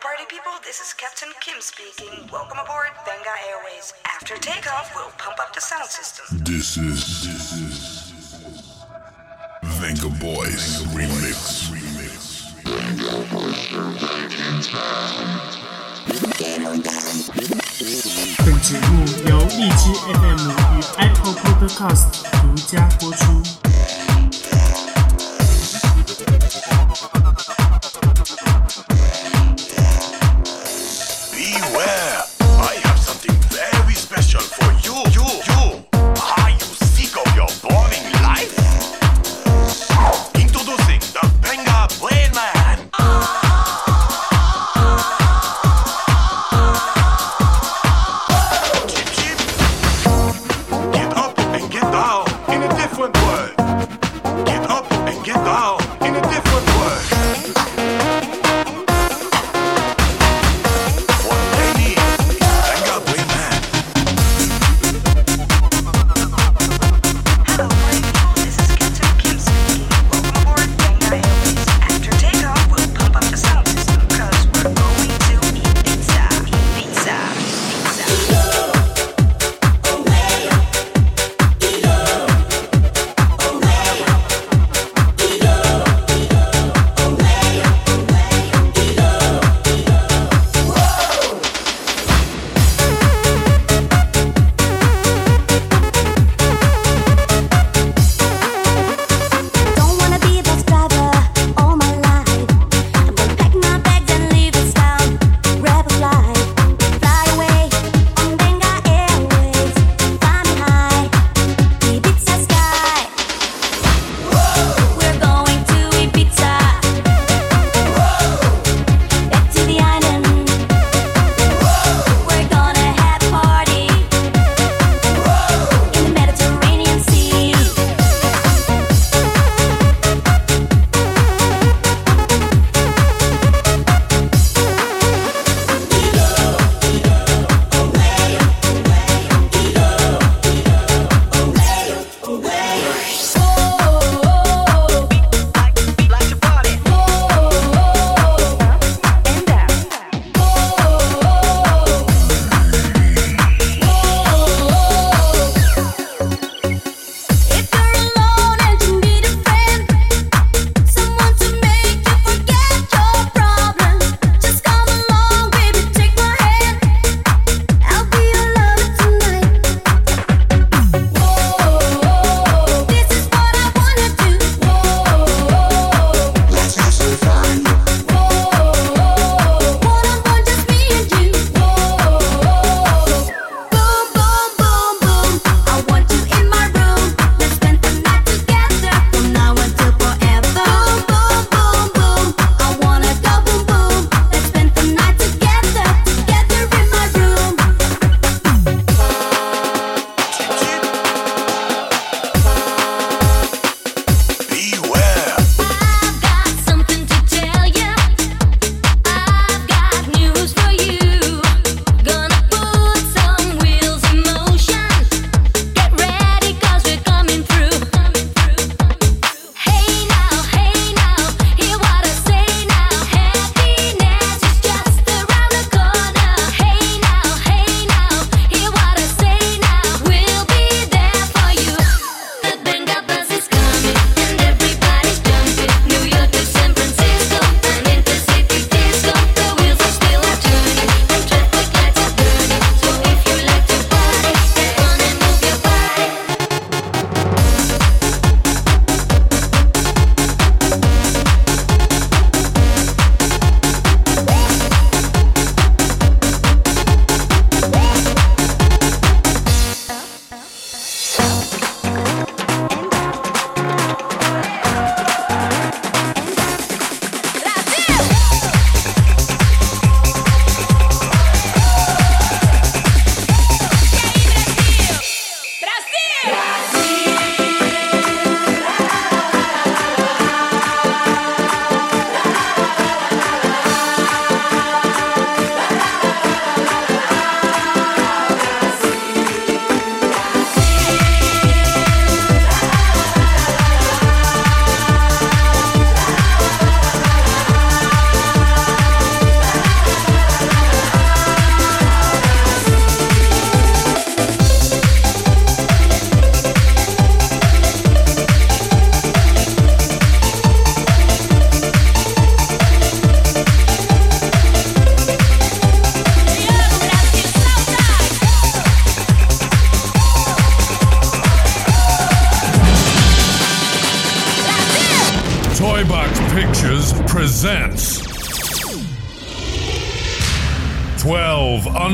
party people, this is Captain Kim speaking. Welcome aboard Venga Airways. After takeoff, we'll pump up the sound system. This is, this is Venga Boys Remix. Remix. 本节目由荔枝 FM 与 Apple Podcast 独家播出。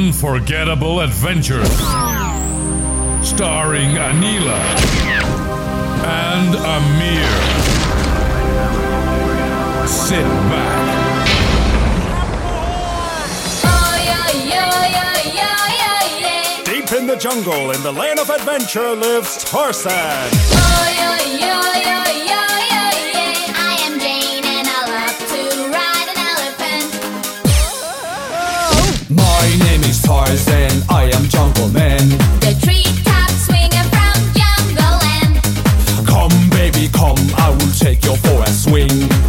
Unforgettable adventures. Starring Anila and Amir. Sit back, Deep in the jungle, in the land of adventure, lives Tarzan. Tarzan, I am Jungle Man. The treetop swinger from Jungle Land. Come, baby, come, I will take you for a swing.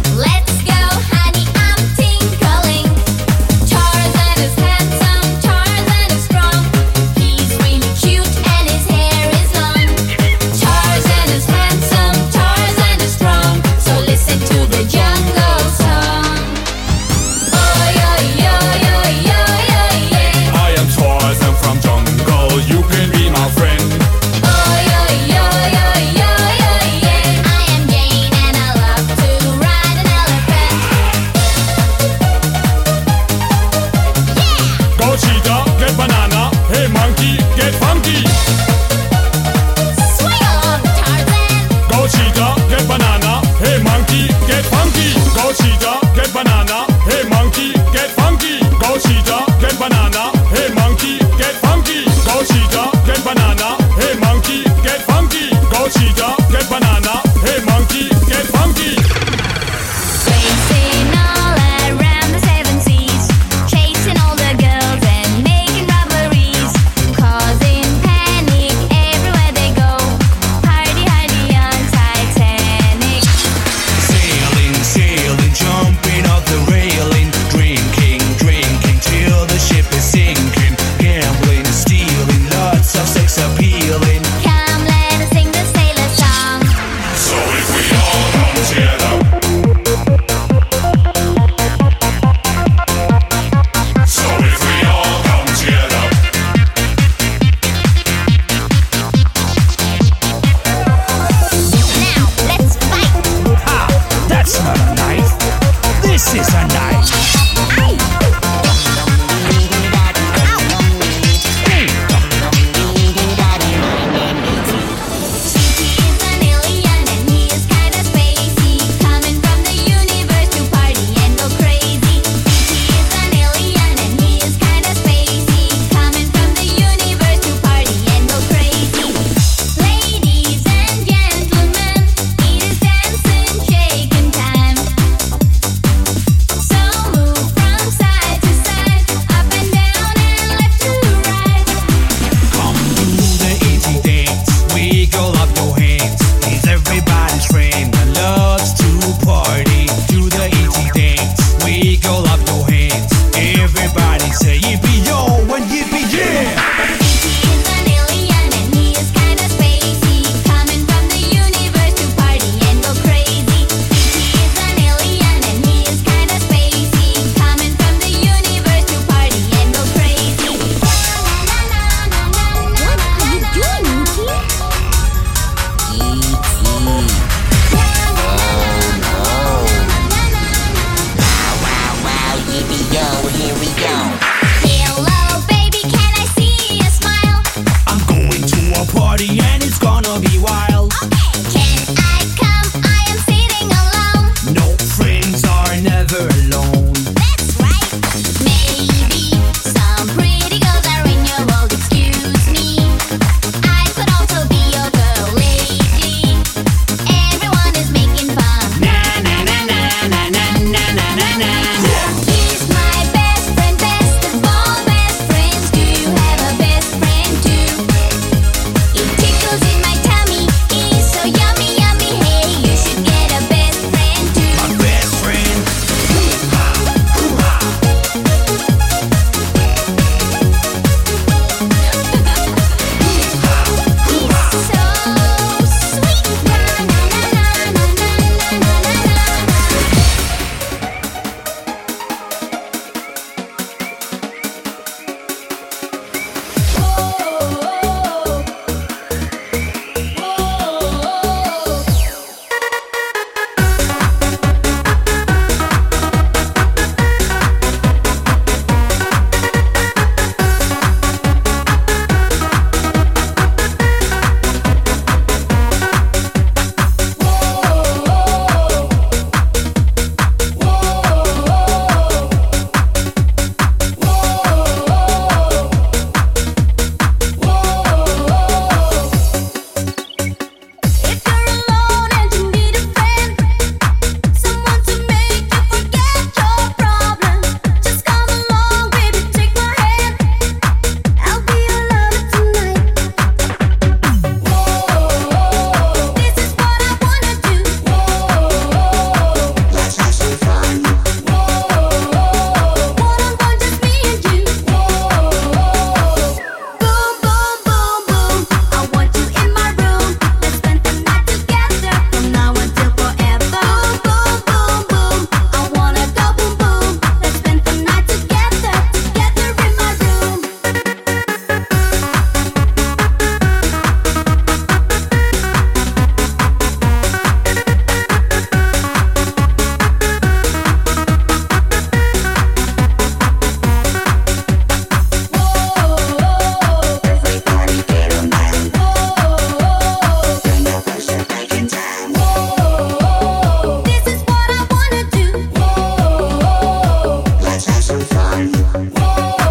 Whoa.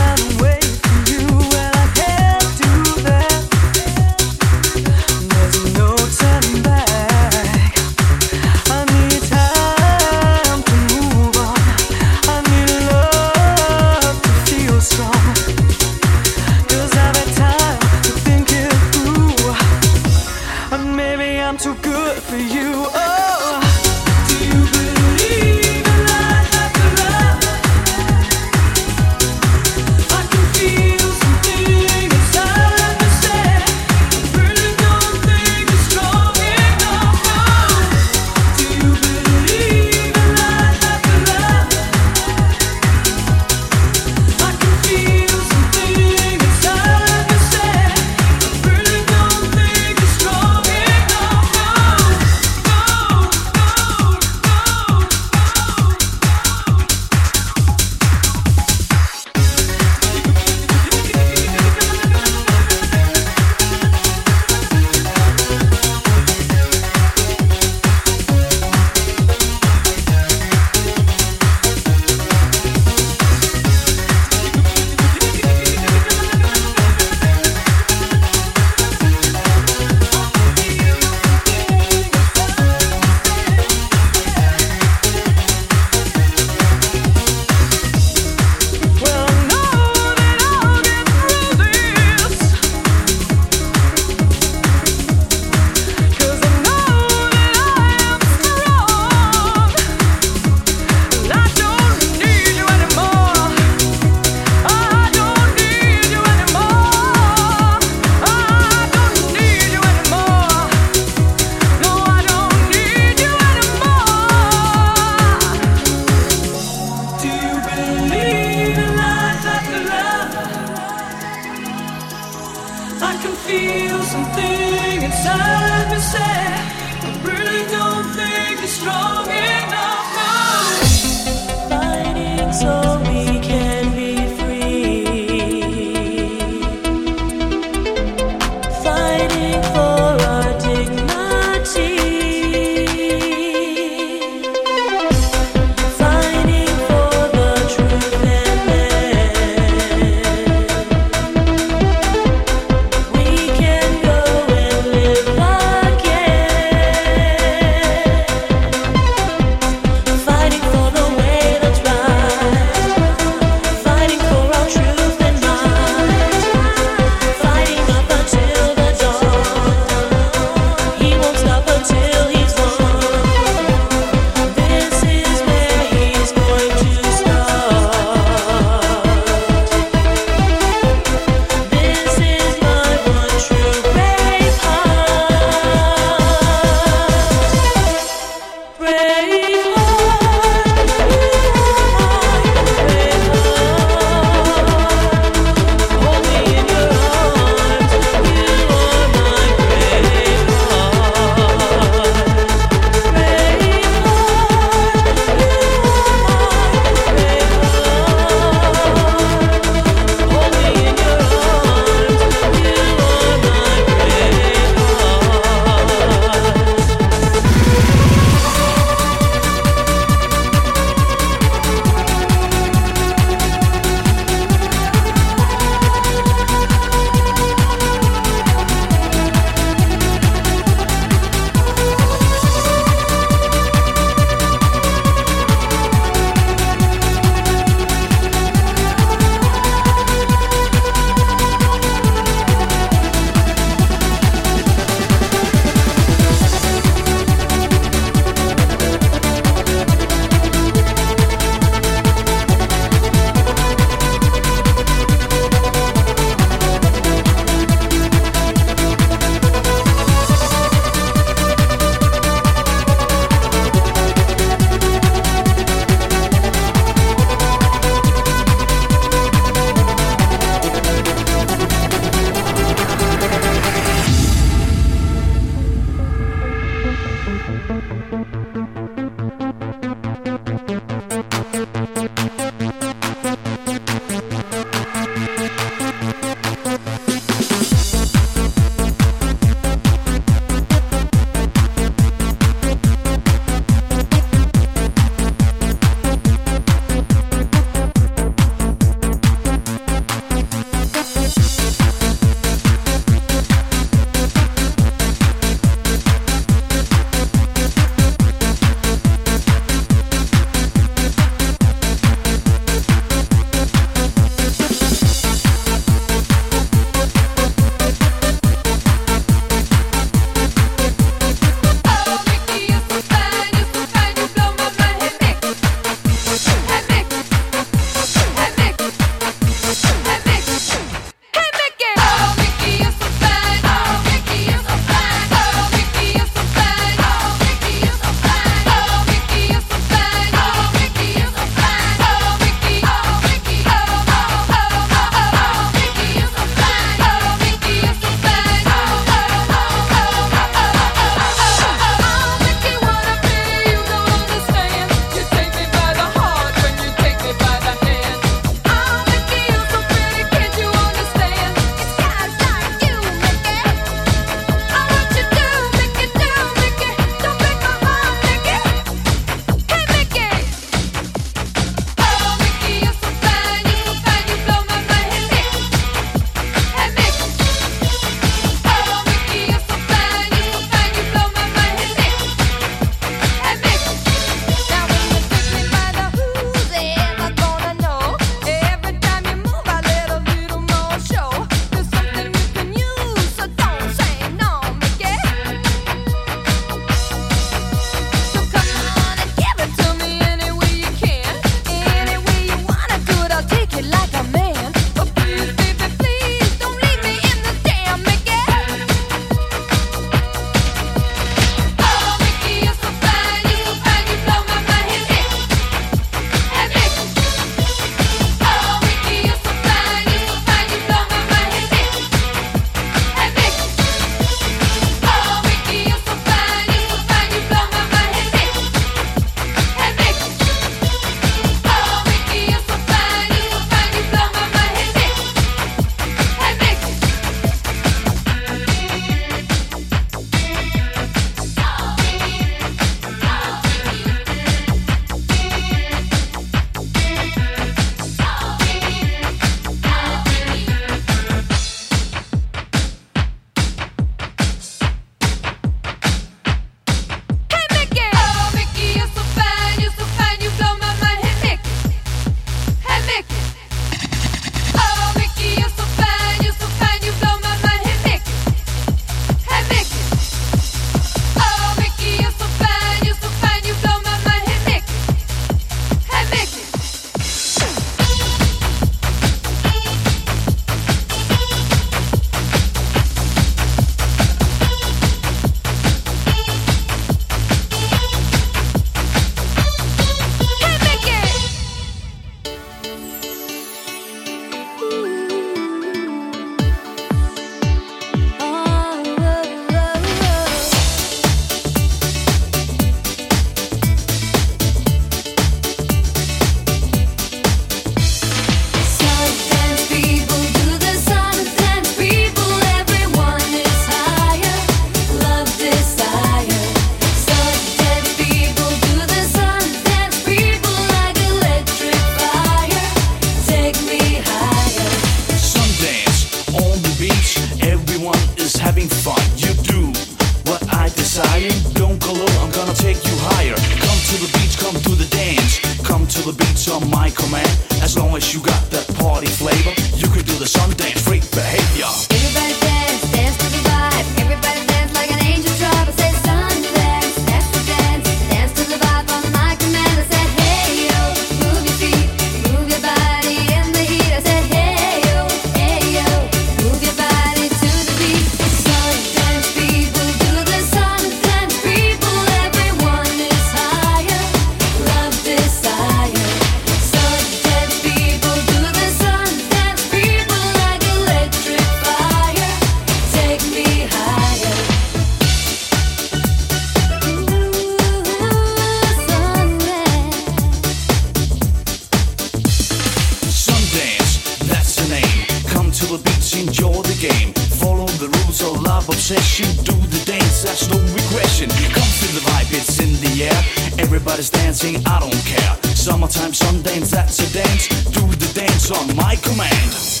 love obsession. Do the dance, that's no regression. Come feel the vibe, it's in the air. Everybody's dancing, I don't care. Summertime, sun dance, that's a dance. Do the dance on my command.